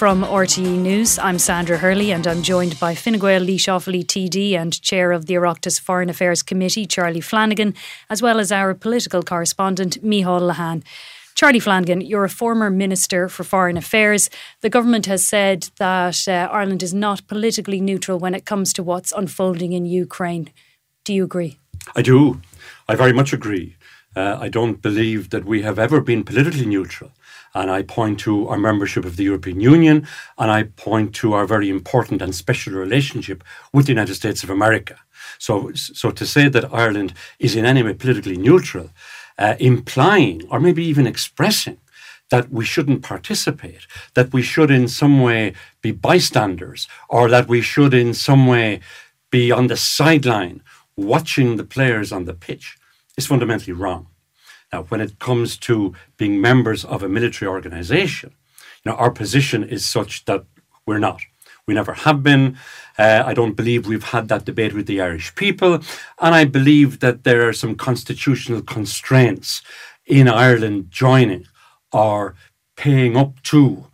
from RTE News. I'm Sandra Hurley and I'm joined by Fine Gael TD and Chair of the Oireachtas Foreign Affairs Committee, Charlie Flanagan, as well as our political correspondent, Micheál Lehane. Charlie Flanagan, you're a former Minister for Foreign Affairs. The government has said that uh, Ireland is not politically neutral when it comes to what's unfolding in Ukraine. Do you agree? I do. I very much agree. Uh, I don't believe that we have ever been politically neutral and I point to our membership of the European Union, and I point to our very important and special relationship with the United States of America. So, so to say that Ireland is in any way politically neutral, uh, implying or maybe even expressing that we shouldn't participate, that we should in some way be bystanders, or that we should in some way be on the sideline watching the players on the pitch is fundamentally wrong. Now, when it comes to being members of a military organization, you know, our position is such that we're not. We never have been. Uh, I don't believe we've had that debate with the Irish people. And I believe that there are some constitutional constraints in Ireland joining or paying up to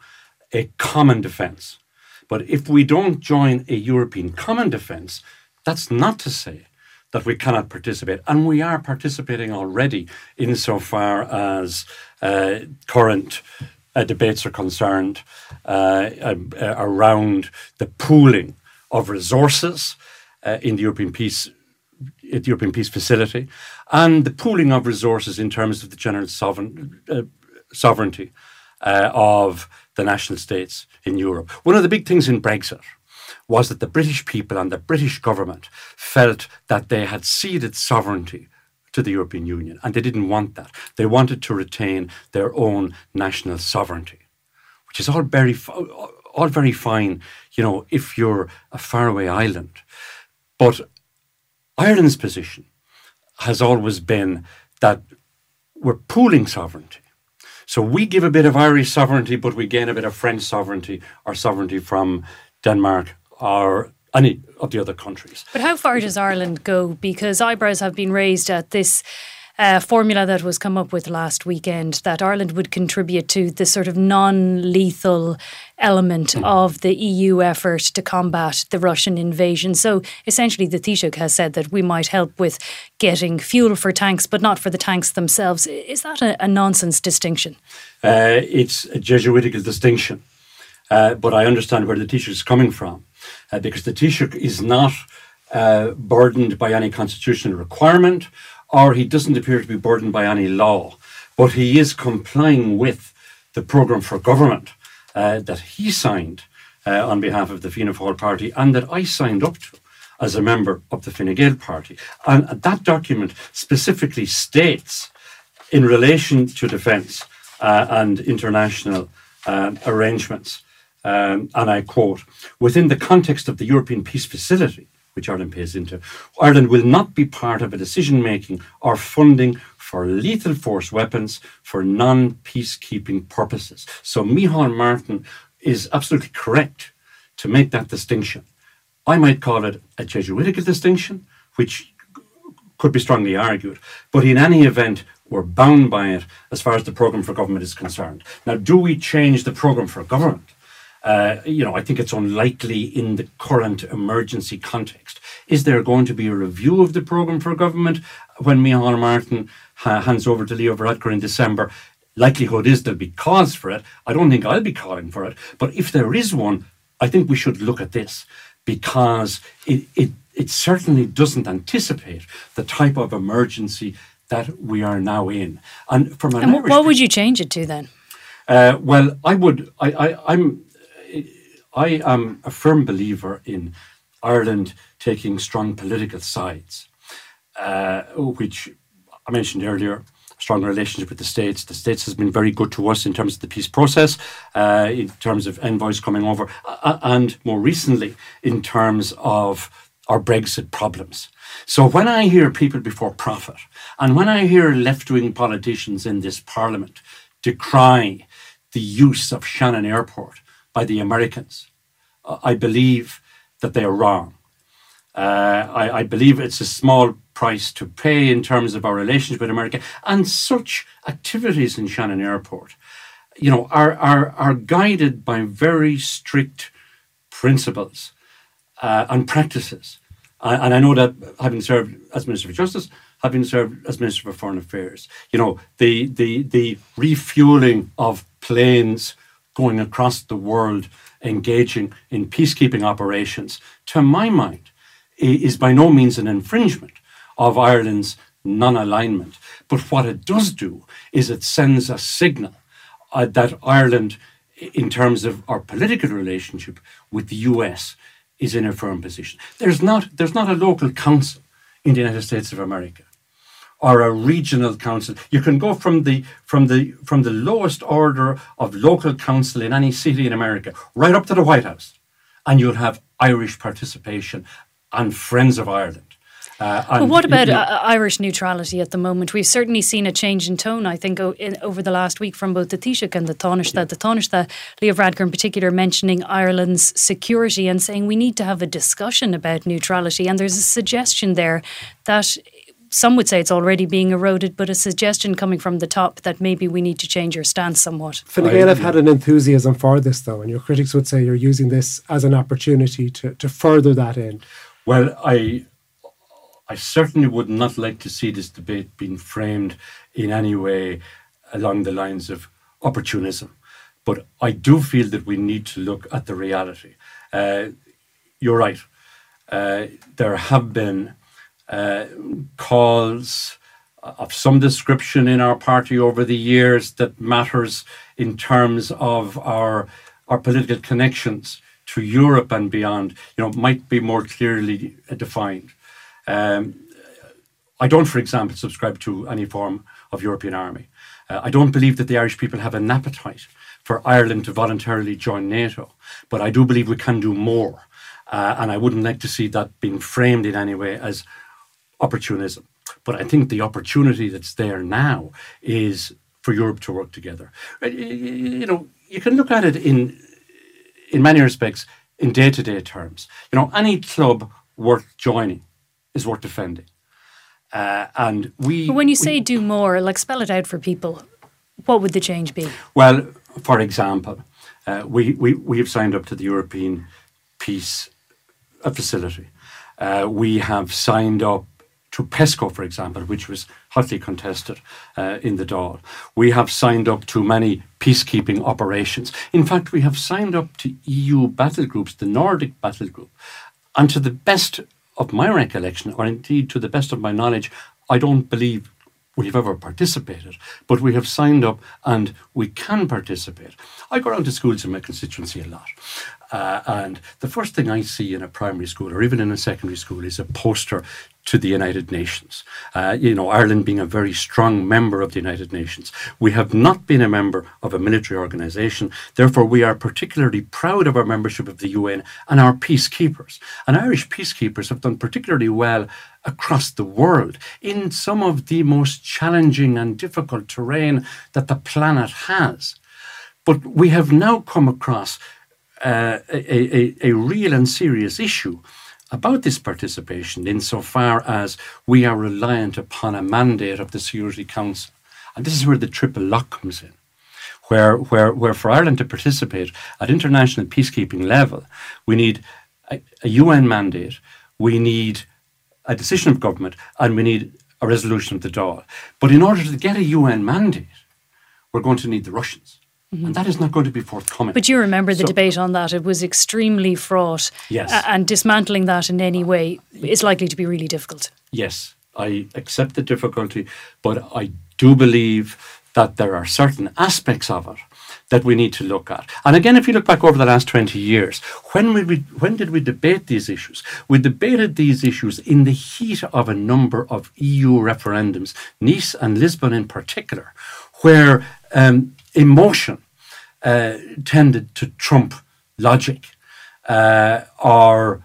a common defence. But if we don't join a European common defence, that's not to say that we cannot participate. And we are participating already insofar as uh, current uh, debates are concerned uh, uh around the pooling of resources uh, in the European peace. The European Peace Facility, and the pooling of resources in terms of the general sovereign, uh, sovereignty of the national states in Europe. One of the big things in Brexit was that the British people and the British government felt that they had ceded sovereignty to the European Union, and they didn't want that. They wanted to retain their own national sovereignty, which is all very, all very fine, you know, if you're a faraway island. But Ireland's position has always been that we're pooling sovereignty. So we give a bit of Irish sovereignty, but we gain a bit of French sovereignty or sovereignty from Denmark or any of the other countries. But how far does Ireland go? Because eyebrows have been raised at this uh, formula that was come up with last weekend that Ireland would contribute to the sort of non lethal element mm. of the EU effort to combat the Russian invasion. So essentially, the Taoiseach has said that we might help with getting fuel for tanks, but not for the tanks themselves. Is that a, a nonsense distinction? Uh, it's a Jesuitical distinction. Uh, but I understand where the Taoiseach is coming from uh, because the Taoiseach is not uh, burdened by any constitutional requirement or he doesn't appear to be burdened by any law, but he is complying with the programme for government uh, that he signed uh, on behalf of the Fianna Fáil party and that I signed up to as a member of the Fine Gael party. And that document specifically states, in relation to defence uh, and international uh, arrangements, um, and I quote, within the context of the European Peace Facility, which Ireland pays into, Ireland will not be part of a decision making or funding for lethal force weapons for non peacekeeping purposes. So Micheál Martin is absolutely correct to make that distinction. I might call it a Jesuitical distinction, which could be strongly argued, but in any event, we're bound by it as far as the programme for government is concerned. Now, do we change the programme for government? Uh, you know, I think it's unlikely in the current emergency context. Is there going to be a review of the programme for government when Micheál Martin ha- hands over to Leo Varadkar in December? Likelihood is there'll be cause for it. I don't think I'll be calling for it. But if there is one, I think we should look at this because it, it, it certainly doesn't anticipate the type of emergency that we are now in. And from an and what would you change it to then? Uh, well, I would. I, I, I'm I am a firm believer in Ireland taking strong political sides, uh, which I mentioned earlier. Strong relationship with the states. The states has been very good to us in terms of the peace process, uh, in terms of envoys coming over, uh, and more recently in terms of our Brexit problems. So when I hear people before profit, and when I hear left wing politicians in this parliament decry the use of Shannon Airport by the Americans, I believe that they are wrong. Uh, I, I, believe it's a small price to pay in terms of our relationship with America, and such activities in Shannon Airport, you know, are are, are guided by very strict principles uh, and practices. And I know that having served as Minister for Justice, having served as Minister for Foreign Affairs, you know, the the the refueling of planes going across the world engaging in peacekeeping operations, to my mind, is by no means an infringement of Ireland's non alignment. But what it does do is it sends a signal uh, that Ireland, in terms of our political relationship with the US, is in a firm position. There's not, there's not a local council in the United States of America or a regional council. You can go from the from the from the lowest order of local council in any city in America right up to the White House, and you'll have Irish participation and Friends of Ireland. Uh, well, what about uh, Irish neutrality at the moment? We've certainly seen a change in tone, I think, in, over the last week from both the Taoiseach and the Tánaiste. Yeah. The Tánaiste, Leo Varadkar in particular, mentioning Ireland's security and saying we need to have a discussion about neutrality. And there's a suggestion there that some would say it's already being eroded, but a suggestion coming from the top that maybe we need to change our stance somewhat. Fine Gael have had an enthusiasm for this, though, and your critics would say you're using this as an opportunity to, to further that end. Well, I I certainly would not like to see this debate being framed in any way along the lines of opportunism. But I do feel that we need to look at the reality. Uh, you're right. Uh, there have been uh, calls of some description in our party over the years that matters in terms of our our political connections to Europe and beyond, you know, might be more clearly defined. Um, I don't, for example, subscribe to any form of European army. Uh, I don't believe that the Irish people have an appetite for Ireland to voluntarily join NATO, but I do believe we can do more. Uh, and I wouldn't like to see that being framed in any way as opportunism. But I think the opportunity that's there now is for Europe to work together. Uh, you know, you can look at it in in many respects, in day to day terms. You know, any club worth joining is worth defending. Uh, and we. But when you we, say do more, like spell it out for people, what would the change be? Well, for example, uh, we, we, we have signed up to the European Peace uh, Facility. Uh, we have signed up to PESCO, for example, which was hotly contested uh, in the Dáil. We have signed up to many peacekeeping operations. In fact, we have signed up to EU battle groups, the Nordic battle group. And to the best of my recollection, or indeed to the best of my knowledge, I don't believe we've ever participated, but we have signed up and we can participate. I go around to schools in my constituency a lot. Uh, and the first thing I see in a primary school or even in a secondary school is a poster to the United Nations. Uh, you know, Ireland being a very strong member of the United Nations. We have not been a member of a military organisation. Therefore, we are particularly proud of our membership of the UN and our peacekeepers. And Irish peacekeepers have done particularly well across the world in some of the most challenging and difficult terrain that the planet has. But we have now come across uh, a, a, a real and serious issue about this participation insofar as we are reliant upon a mandate of the Security Council. And this is where the triple lock comes in. Where, where, where for Ireland to participate at international peacekeeping level, we need a, a UN mandate, we need a decision of government, and we need a resolution of the Dáil. But in order to get a UN mandate, we're going to need the Russians. Mm-hmm. And that is not going to be forthcoming. But you remember the so, debate on that. It was extremely fraught. Yes. and dismantling that in any way is likely to be really difficult. Yes, I accept the difficulty, but I do believe that there are certain aspects of it that we need to look at. And again, if you look back over the last 20 years, when, we, when did we debate these issues? We debated these issues in the heat of a number of EU referendums, Nice and Lisbon in particular, where um, emotion uh, tended to trump logic uh, or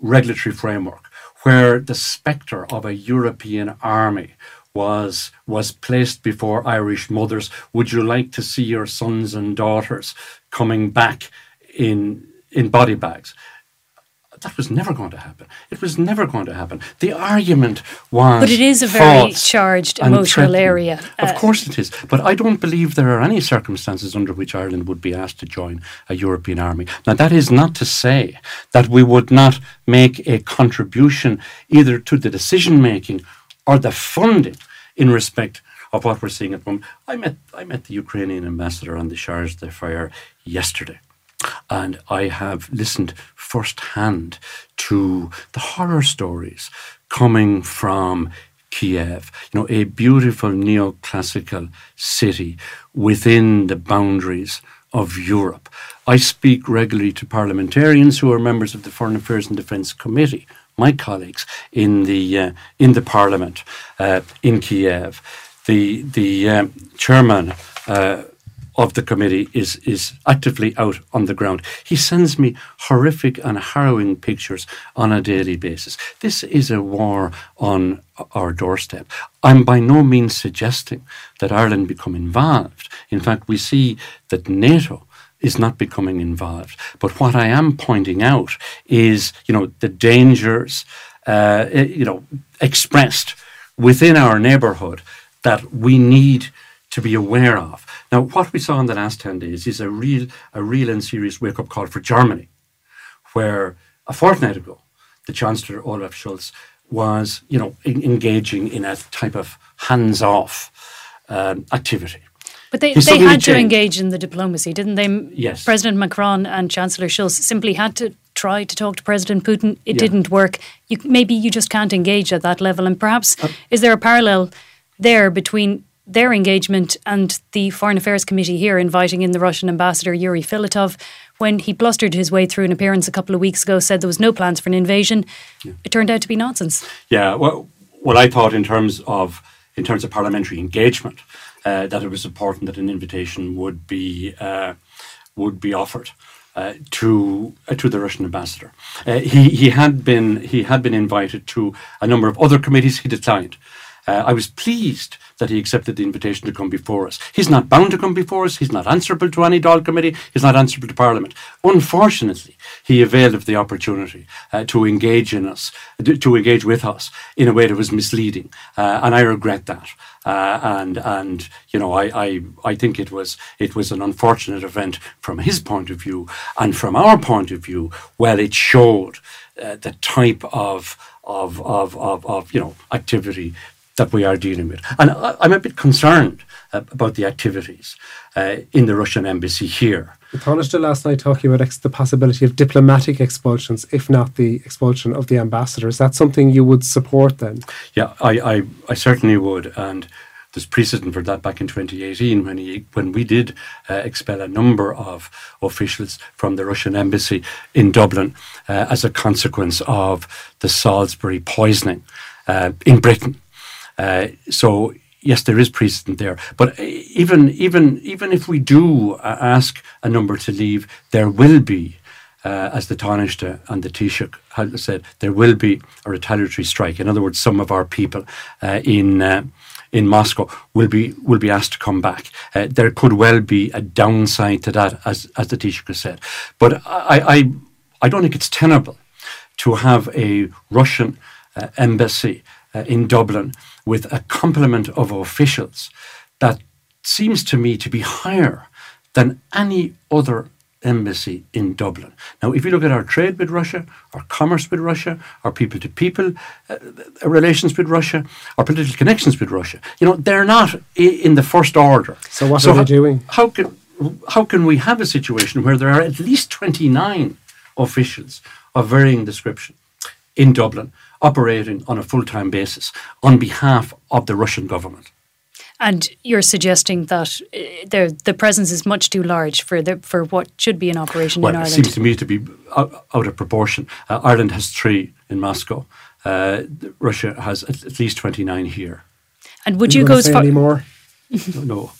regulatory framework where the spectre of a European army was was placed before Irish mothers. Would you like to see your sons and daughters coming back in in body bags? That was never going to happen. It was never going to happen. The argument was. But it is a very charged emotional area. Uh, of course it is. But I don't believe there are any circumstances under which Ireland would be asked to join a European army. Now, that is not to say that we would not make a contribution either to the decision making or the funding in respect of what we're seeing at the moment. I met, I met the Ukrainian ambassador on the chargé d'affaires yesterday. And I have listened firsthand to the horror stories coming from Kiev, you know, a beautiful neoclassical city within the boundaries of Europe. I speak regularly to parliamentarians who are members of the Foreign Affairs and Defence Committee, my colleagues in the uh, in the Parliament uh, in Kiev. The the um, chairman. Uh, of the committee is is actively out on the ground. He sends me horrific and harrowing pictures on a daily basis. This is a war on our doorstep. I'm by no means suggesting that Ireland become involved. In fact, we see that NATO is not becoming involved. But what I am pointing out is, you know, the dangers, uh, you know, expressed within our neighbourhood that we need to be aware of. Now, what we saw in the last 10 days is a real, a real and serious wake up call for Germany, where a fortnight ago, the Chancellor Olaf Scholz was, you know, in, engaging in a type of hands off um, activity. But they, they had to engage in the diplomacy, didn't they? Yes. President Macron and Chancellor Scholz simply had to try to talk to President Putin. It yeah. didn't work. You, maybe you just can't engage at that level. And perhaps, uh, is there a parallel there between their engagement and the Foreign Affairs Committee here inviting in the Russian ambassador Yuri Filatov when he blustered his way through an appearance a couple of weeks ago, said there was no plans for an invasion. Yeah. It turned out to be nonsense. Yeah, well, what I thought in terms of in terms of parliamentary engagement, uh, that it was important that an invitation would be uh, would be offered. Uh, to uh, to the Russian ambassador. Uh, he he had been he had been invited to a number of other committees. He declined. Uh, I was pleased that he accepted the invitation to come before us. He's not bound to come before us. He's not answerable to any Dáil committee. He's not answerable to Parliament. Unfortunately, he availed of the opportunity uh, to engage in us, to engage with us in a way that was misleading, uh, and I regret that. Uh, and and you know I, I I think it was it was an unfortunate event from his point of view, and from our point of view. Well, it showed uh, the type of of, of, of, of you know activity that we are dealing with. And I, am a bit concerned uh, about the activities uh, in the Russian embassy here. The Taoiseach last night talking about ex- the possibility of diplomatic expulsions, if not the expulsion of the ambassador. Is that something you would support then? Yeah, I, I, I certainly would. And there's precedent for that back in 2018 when he when we did uh, expel a number of officials from the Russian embassy in Dublin uh, as a consequence of the Salisbury poisoning uh, in Britain. Uh, so yes, there is precedent there. But uh, even even even if we do uh, ask a number to leave, there will be. Uh, as the Taoiseach and the Tánaiste had said, there will be a retaliatory strike. In other words, some of our people uh, in uh, in Moscow will be will be asked to come back. there could well be a downside to that, as as the Taoiseach has said. But I, I I don't think it's tenable to have a Russian embassy in Dublin with a complement of officials that seems to me to be higher than any other embassy in Dublin. Now, if you look at our trade with Russia, our commerce with Russia, our people to people uh, relations with Russia, our political connections with Russia, you know, they're not I- in the first order. So, what so are they how, doing? How can, how can we have a situation where there are at least 29 officials of varying description in Dublin operating on a full time basis on behalf of the Russian government. And you're suggesting that uh, the presence is much too large for the, for what should be an operation well, in Ireland. It seems to me to be out, out of proportion. Uh, Ireland has three in Moscow. Uh, Russia has at, at, least 29 here. And would you, you go as far? Any more? no.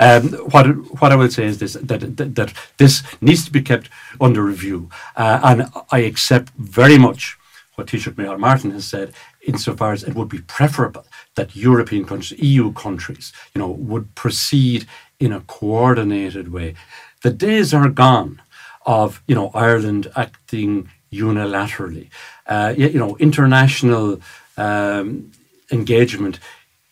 Um, what what I will say is this: that that, that this needs to be kept under review, uh, and I accept very much what Taoiseach Micheál Martin has said, insofar as it would be preferable that European countries, EU countries, you know, would proceed in a coordinated way. The days are gone of you know Ireland acting unilaterally. Uh, you know, international um, engagement,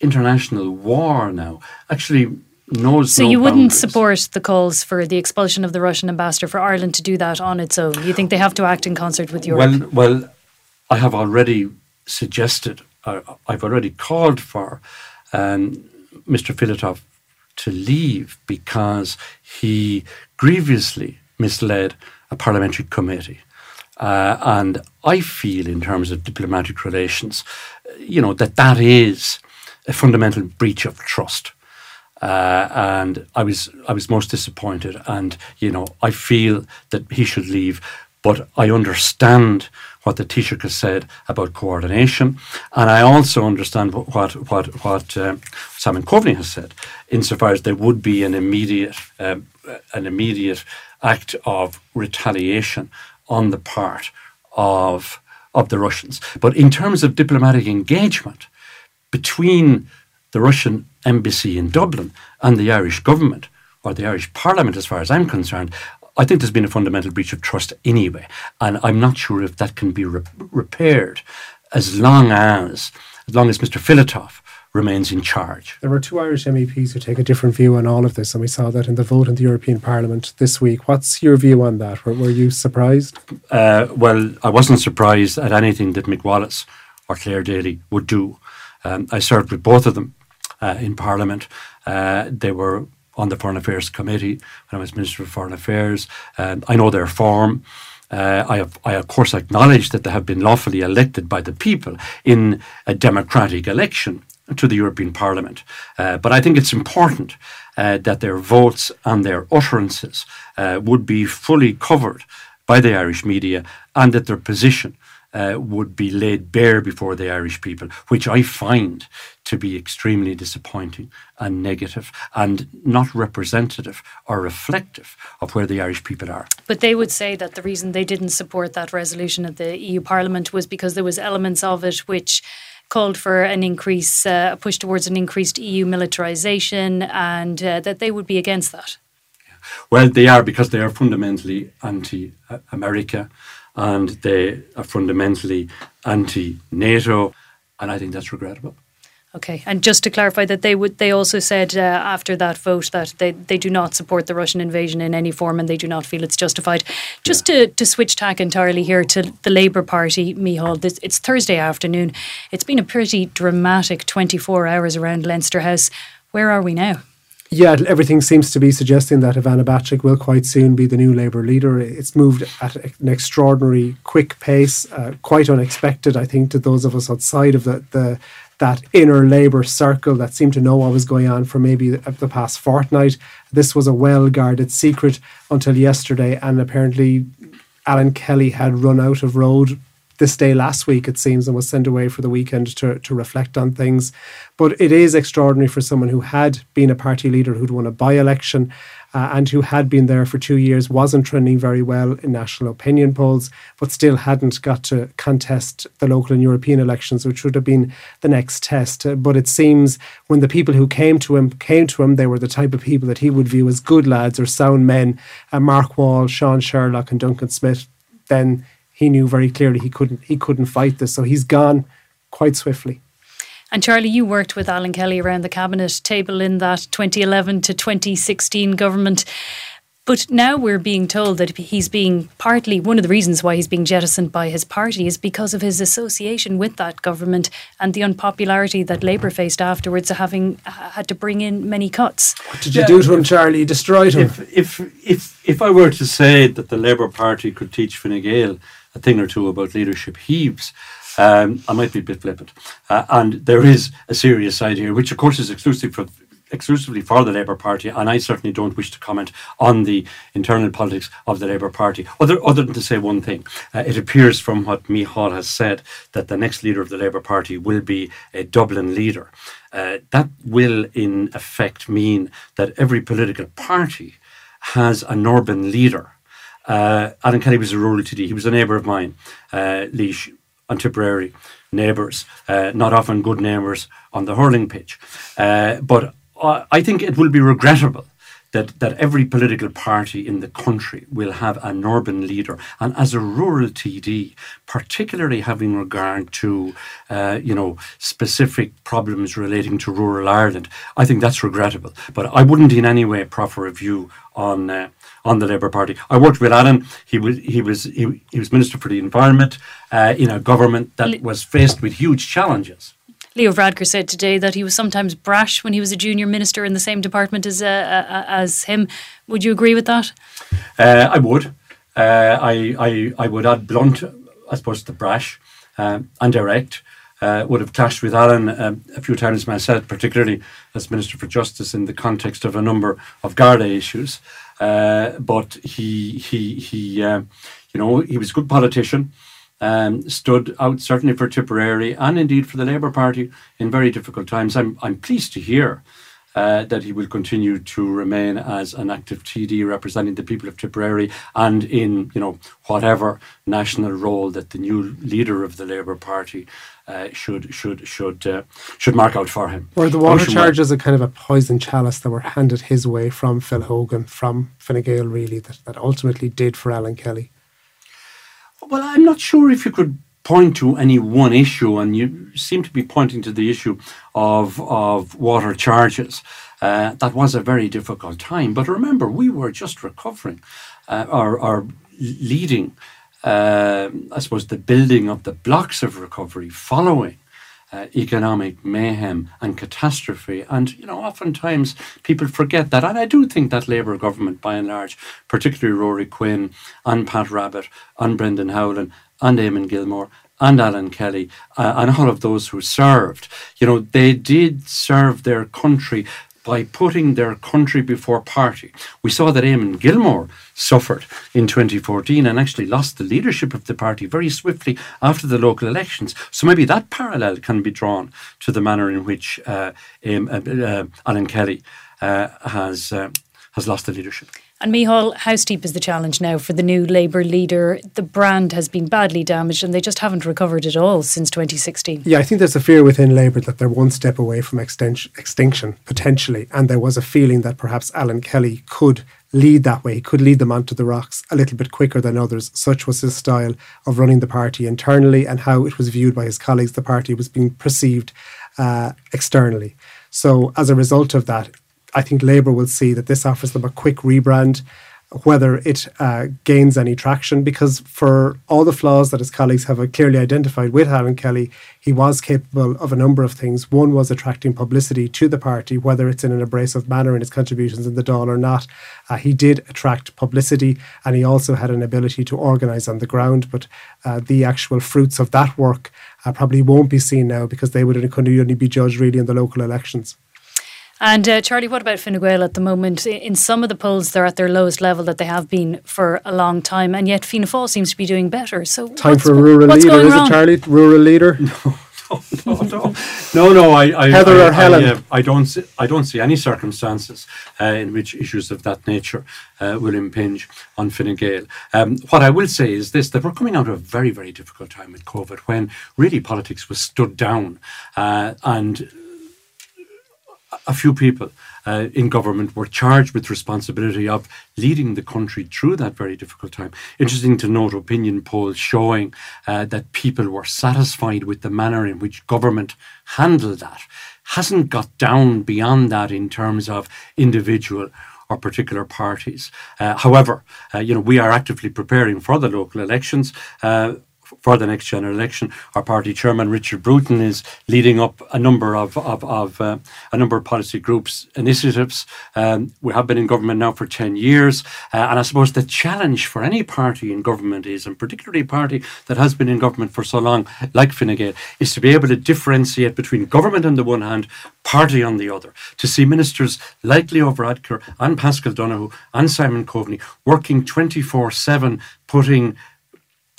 international war now actually knows. So no you wouldn't boundaries. support the calls for the expulsion of the Russian ambassador for Ireland to do that on its own. You think they have to act in concert with Europe? Well, well, I have already suggested. Uh, I've already called for um, Mr. Filatov to leave because he grievously misled a parliamentary committee. Uh, and I feel, in terms of diplomatic relations, you know, that that is a fundamental breach of trust. Uh, and I was I was most disappointed, and you know I feel that he should leave, but I understand what the Taoiseach has said about coordination, and I also understand what what what, um, Simon Coveney has said, insofar as there would be an immediate um, an immediate act of retaliation on the part of of the Russians. But in terms of diplomatic engagement between the Russian embassy in Dublin and the Irish government or the Irish Parliament, as far as I'm concerned, I think there's been a fundamental breach of trust anyway, and I'm not sure if that can be re- repaired as long as as long as Mr. Filatov remains in charge. There were two Irish MEPs who take a different view on all of this, and we saw that in the vote in the European Parliament this week. What's your view on that? Were, were you surprised? Uh, well, I wasn't surprised at anything that Mick Wallace or Clare Daly would do. Um, I served with both of them uh, in Parliament. Uh, they were on the Foreign Affairs Committee when I was Minister of Foreign Affairs. Um, I know their form. Uh, I, have, I, of course, acknowledge that they have been lawfully elected by the people in a democratic election to the European Parliament. Uh, but I think it's important uh, that their votes and their utterances uh, would be fully covered by the Irish media and that their position uh, would be laid bare before the Irish people, which I find to be extremely disappointing and negative and not representative or reflective of where the Irish people are. But they would say that the reason they didn't support that resolution at the EU Parliament was because there was elements of it which called for an increase, uh, a push towards an increased EU militarisation, and uh, that they would be against that. Well, they are because they are fundamentally anti-America and they are fundamentally anti-NATO, and I think that's regrettable. Okay, and just to clarify that they would, they also said uh, after that vote that they, they do not support the Russian invasion in any form and they do not feel it's justified. Just yeah. to, to switch tack entirely here to the Labour Party, Micheál, this, it's Thursday afternoon. It's been a pretty dramatic 24 hours around Leinster House. Where are we now? Yeah, everything seems to be suggesting that Ivana Bacik will quite soon be the new Labour leader. It's moved at an extraordinary quick pace, uh, quite unexpected, I think, to those of us outside of the, the that inner Labour circle that seemed to know what was going on for maybe the, the past fortnight. This was a well guarded secret until yesterday, and apparently Alan Kelly had run out of road this day last week, it seems, and was sent away for the weekend to, to reflect on things. But it is extraordinary for someone who had been a party leader, who'd won a by election, uh, and who had been there for two years, wasn't trending very well in national opinion polls, but still hadn't got to contest the local and European elections, which would have been the next test. Uh, but it seems when the people who came to him came to him, they were the type of people that he would view as good lads or sound men. Uh, Mark Wall, Sean Sherlock, and Duncan Smith. Then he knew very clearly he couldn't he couldn't fight this, so he's gone quite swiftly. And Charlie, you worked with Alan Kelly around the cabinet table in that 2011 to 2016 government. But now we're being told that he's being partly one of the reasons why he's being jettisoned by his party is because of his association with that government and the unpopularity that Labour faced afterwards, having uh, had to bring in many cuts. What did you yeah, do to him, Charlie? You destroyed him. If, if if if I were to say that the Labour Party could teach Fine Gael a thing or two about leadership heaves, um, I might be a bit flippant. Uh, and there is a serious side here, which of course is exclusive for exclusively for the Labour Party, and I certainly don't wish to comment on the internal politics of the Labour Party, other, other than to say one thing. Uh, it appears from what Micheál has said that the next leader of the Labour Party will be a Dublin leader. Uh, that will, in effect, mean that every political party has an urban leader. Uh, Alan Kelly was a rural TD. He was a neighbour of mine, uh, Laois and Tipperary neighbours, uh, not often good neighbours on the hurling pitch. Uh, but I think it will be regrettable that, that every political party in the country will have an urban leader. And as a rural TD, particularly having regard to, uh, you know, specific problems relating to rural Ireland, I think that's regrettable. But I wouldn't in any way proffer a view on uh, on the Labour Party. I worked with Alan. He was he was he, he was Minister for the Environment uh, in a government that was faced with huge challenges. Leo Varadkar said today that he was sometimes brash when he was a junior minister in the same department as uh, uh, as him. Would you agree with that? Uh, I would. Uh, I, I I would add blunt, I suppose, the brash um, and direct. Uh, would have clashed with Alan um, a few times myself, particularly as Minister for Justice in the context of a number of Garda issues. Uh, but he he he, you know, he was a good politician um, stood out certainly for Tipperary and indeed for the Labour Party in very difficult times. I'm, I'm pleased to hear uh, that he will continue to remain as an active TD representing the people of Tipperary and in you know whatever national role that the new leader of the Labour Party uh, should should should uh, should mark out for him. Were the water charges a kind of a poison chalice that were handed his way from Phil Hogan, from Fine Gael, really, that, that ultimately did for Alan Kelly? Well, I'm not sure if you could point to any one issue, and you seem to be pointing to the issue of of water charges. Uh, that was a very difficult time. But remember, we were just recovering, uh, or, leading, uh, I suppose, the building of the blocks of recovery following uh, economic mayhem and catastrophe. And, you know, oftentimes people forget that. And I do think that Labour government, by and large, particularly Ruairí Quinn and Pat Rabbitte and Brendan Howlin and Eamon Gilmore and Alan Kelly uh, and all of those who served, you know, they did serve their country by putting their country before party. We saw that Eamon Gilmore suffered in 2014 and actually lost the leadership of the party very swiftly after the local elections. So maybe that parallel can be drawn to the manner in which uh, uh, uh, Alan Kelly uh, has uh, has lost the leadership. And Micheál, how steep is the challenge now for the new Labour leader? The brand has been badly damaged and they just haven't recovered at all since 2016. Yeah, I think there's a fear within Labour that they're one step away from extinction, potentially. And there was a feeling that perhaps Alan Kelly could lead that way, could lead them onto the rocks a little bit quicker than others. Such was his style of running the party internally and how it was viewed by his colleagues. The party was being perceived uh, externally. So, as a result of that, I think Labour will see that this offers them a quick rebrand, whether it uh, gains any traction, because for all the flaws that his colleagues have clearly identified with Alan Kelly, he was capable of a number of things. One was attracting publicity to the party, whether it's in an abrasive manner in his contributions in the Dáil or not. Uh, he did attract publicity and he also had an ability to organise on the ground, but uh, the actual fruits of that work uh, probably won't be seen now because they would only be judged really in the local elections. And uh, Charlie, what about Fine Gael at the moment? In some of the polls, they're at their lowest level that they have been for a long time, and yet Fianna Fáil seems to be doing better. So time for a rural leader, is it, Charlie? Rural leader? No, no, no, no, no. I, I Heather I, or Helen? I, uh, I, don't. See, I don't see any circumstances uh, in which issues of that nature uh, will impinge on Fine Gael. Um, what I will say is this: that we're coming out of a very, very difficult time with COVID, when really politics was stood down, uh, and a few people uh, in government were charged with responsibility of leading the country through that very difficult time. Interesting to note opinion polls showing uh, that people were satisfied with the manner in which government handled that. Hasn't got down beyond that in terms of individual or particular parties. Uh, however, uh, you know we are actively preparing for the local elections. For the next general election. Our party chairman Richard Bruton is leading up a number of of, of uh, a number of policy groups initiatives. Um, we have been in government now for ten years, uh, and I suppose the challenge for any party in government is, and particularly a party that has been in government for so long, like Fine Gael, is to be able to differentiate between government on the one hand, party on the other. To see ministers like Leo Varadkar and Paschal Donohoe and Simon Coveney working twenty four seven, putting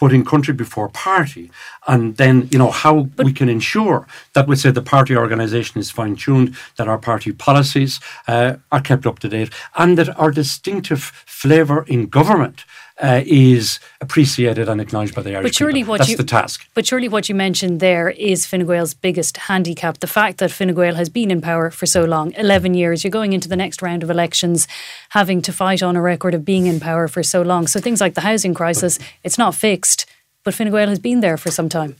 putting country before party, and then you know how but, we can ensure that we say the party organisation is fine tuned, that our party policies uh, are kept up to date, and that our distinctive flavour in government uh, is appreciated and acknowledged by the Irish but surely people. What That's you, the task. But surely what you mentioned there is Fine Gael's biggest handicap. The fact that Fine Gael has been in power for so long, 11 years, you're going into the next round of elections having to fight on a record of being in power for so long. So things like the housing crisis, but, it's not fixed, but Fine Gael has been there for some time.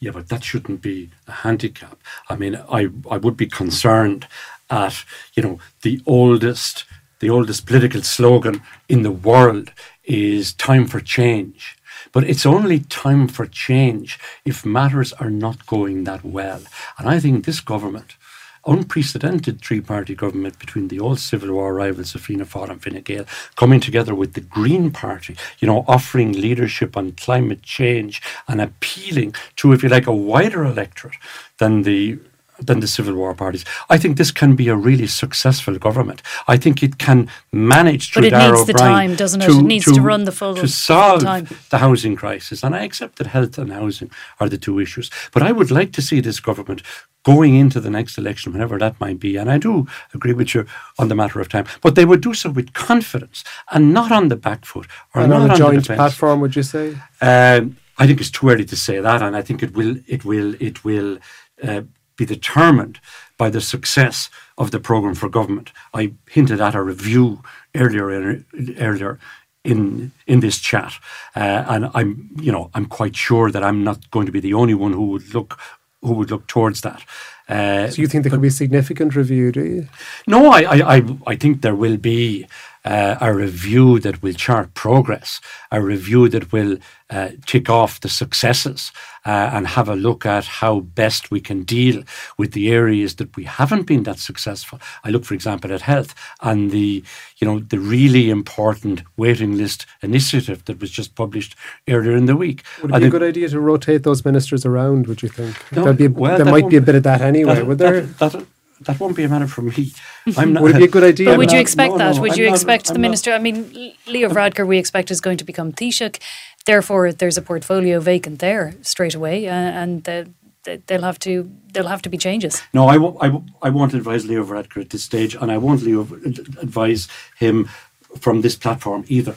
Yeah, but that shouldn't be a handicap. I mean, I, I would be concerned at, you know, the oldest the oldest political slogan in the world is time for change. But it's only time for change if matters are not going that well. And I think this government, unprecedented three party government between the old Civil War rivals of Fianna Fáil and Fine Gael, coming together with the Green Party, you know, offering leadership on climate change and appealing to, if you like, a wider electorate than the than the Civil War parties. I think this can be a really successful government. I think it can manage through But it needs the time, doesn't it? To, it needs to, to run the full to solve time. the housing crisis. And I accept that health and housing are the two issues. But I would like to see this government going into the next election, whenever that might be. And I do agree with you on the matter of time. But they would do so with confidence and not on the back foot or and not on a on joint the platform. Would you say? Um, I think it's too early to say that, and I think it will. It will. It will. Uh, be determined by the success of the program for government. I hinted at a review earlier in, earlier in in this chat, uh, and I'm you know I'm quite sure that I'm not going to be the only one who would look who would look towards that. Uh, so you think there could be a significant review, do you? No, I I, I, I think there will be uh, a review that will chart progress, a review that will uh, tick off the successes uh, and have a look at how best we can deal with the areas that we haven't been that successful. I look, for example, at health and the, you know, the really important waiting list initiative that was just published earlier in the week. Would it be a good idea to rotate those ministers around? Would you think? No, be, well, there might be a bit of that anyway. That, would there? That, that, that won't be a matter for me. I'm not, would it be a good idea? But would you expect no, that? no, would I'm you not, expect I'm the not. minister? I mean, Leo Varadkar, we expect is going to become Taoiseach. Therefore, there's a portfolio vacant there straight away, uh, and the, the, they'll have to there'll have to be changes. No, I, w- I, w- I won't advise Leo Varadkar at this stage, and I won't Leo advise him from this platform either.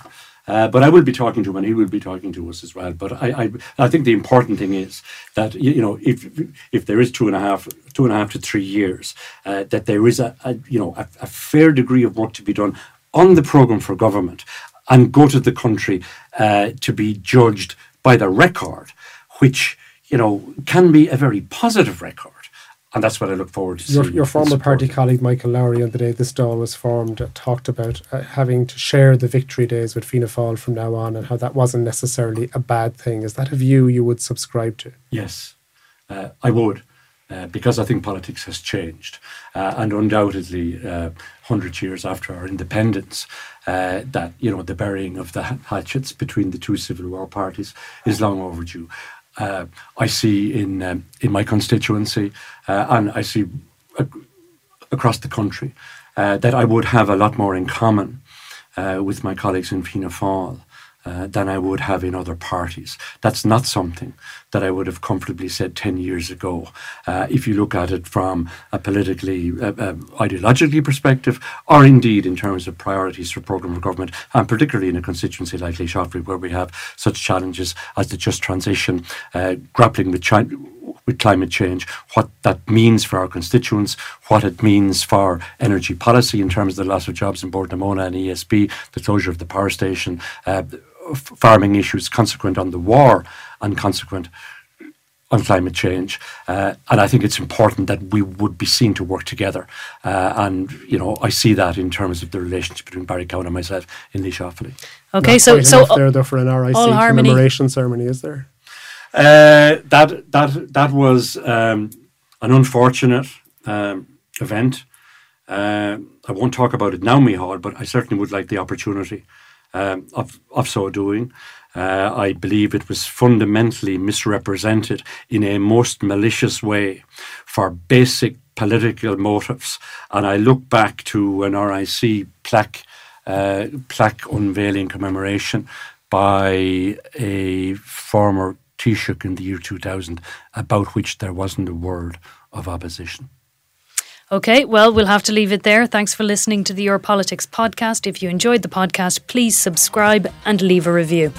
Uh, but I will be talking to him, and he will be talking to us as well. But I, I, I think the important thing is that you, know, if if there is two and a half, two and a half to three years, uh, that there is a, a you know a, a fair degree of work to be done on the program for government, and go to the country uh, to be judged by the record, which you know can be a very positive record. And that's what I look forward to your. Your former party colleague Michael Lowry on the day this Dáil was formed talked about uh, having to share the victory days with Fianna Fáil from now on and how that wasn't necessarily a bad thing. Is that a view you would subscribe to? Yes, uh, I would. Uh, because I think politics has changed. Uh, and undoubtedly, uh, 100 years after our independence, uh, that, you know, the burying of the hatchets between the two Civil War parties is long overdue. Uh, I see in, um, in my constituency, uh, and I see ac- across the country, that I would have a lot more in common with my colleagues in Fianna Fáil. Uh, than I would have in other parties. That's not something that I would have comfortably said 10 years ago. Uh, if you look at it from a politically, uh, ideologically perspective, or indeed in terms of priorities for programme of government, and particularly in a constituency like Laois where we have such challenges as the just transition, grappling with China with climate change, what that means for our constituents, what it means for energy policy in terms of the loss of jobs in Bord-na-Móna and ESB, the closure of the power station, uh, farming issues consequent on the war and consequent on climate change. Uh, and I think it's important that we would be seen to work together. Uh, and, you know, I see that in terms of the relationship between Barry Cowen and myself in Laois Okay, Not so, quite so there though for an RIC all harmony- commemoration ceremony, is there? Uh, that that that was um, an unfortunate um, event. Uh, I won't talk about it now, Micheál, but I certainly would like the opportunity um, of of so doing. Uh, I believe it was fundamentally misrepresented in a most malicious way for basic political motives. And I look back to an RIC plaque, uh, plaque unveiling commemoration by a former Taoiseach in the year 2000, about which there wasn't a word of opposition. Okay, well, we'll have to leave it there. Thanks for listening to the Your Politics podcast. If you enjoyed the podcast, please subscribe and leave a review.